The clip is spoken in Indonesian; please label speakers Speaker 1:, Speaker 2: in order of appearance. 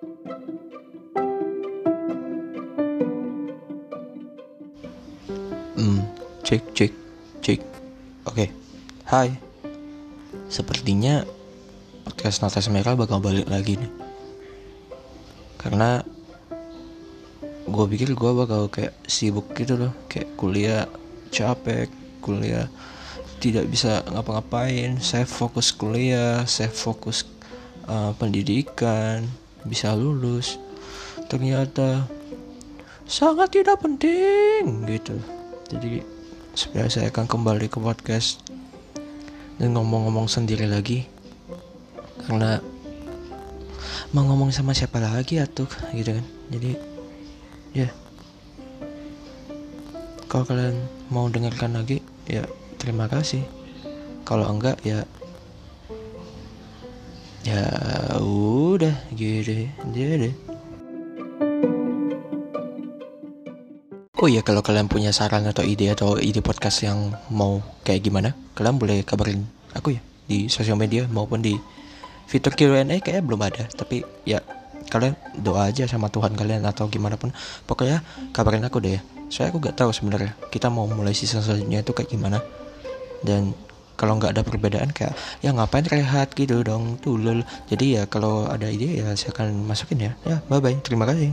Speaker 1: Hmm, cek cek cek. Oke. Hai. Sepertinya podcast Notes Merah bakal balik lagi nih. Karena gue pikir gue bakal kayak sibuk gitu loh, kayak kuliah capek, kuliah tidak bisa ngapa-ngapain, saya fokus kuliah, saya fokus uh, pendidikan, bisa lulus. Ternyata sangat tidak penting gitu. Jadi sebenarnya saya akan kembali ke podcast dan ngomong-ngomong sendiri lagi. Karena mau ngomong sama siapa lagi atuh gitu kan. Jadi ya. Kalau kalian mau dengarkan lagi ya terima kasih. Kalau enggak ya ya udah gitu deh Oh iya kalau kalian punya saran atau ide atau ide podcast yang mau kayak gimana, kalian boleh kabarin aku ya di sosial media maupun di fitur Q&A kayaknya belum ada, tapi ya kalian doa aja sama Tuhan kalian atau gimana pun, pokoknya kabarin aku deh ya. Soalnya aku gak tahu sebenarnya kita mau mulai season selanjutnya itu kayak gimana. Dan kalau nggak ada perbedaan kayak ya ngapain rehat? Gitu dong tulul. Jadi ya kalau ada ide ya saya akan masukin ya. Ya bye bye terima kasih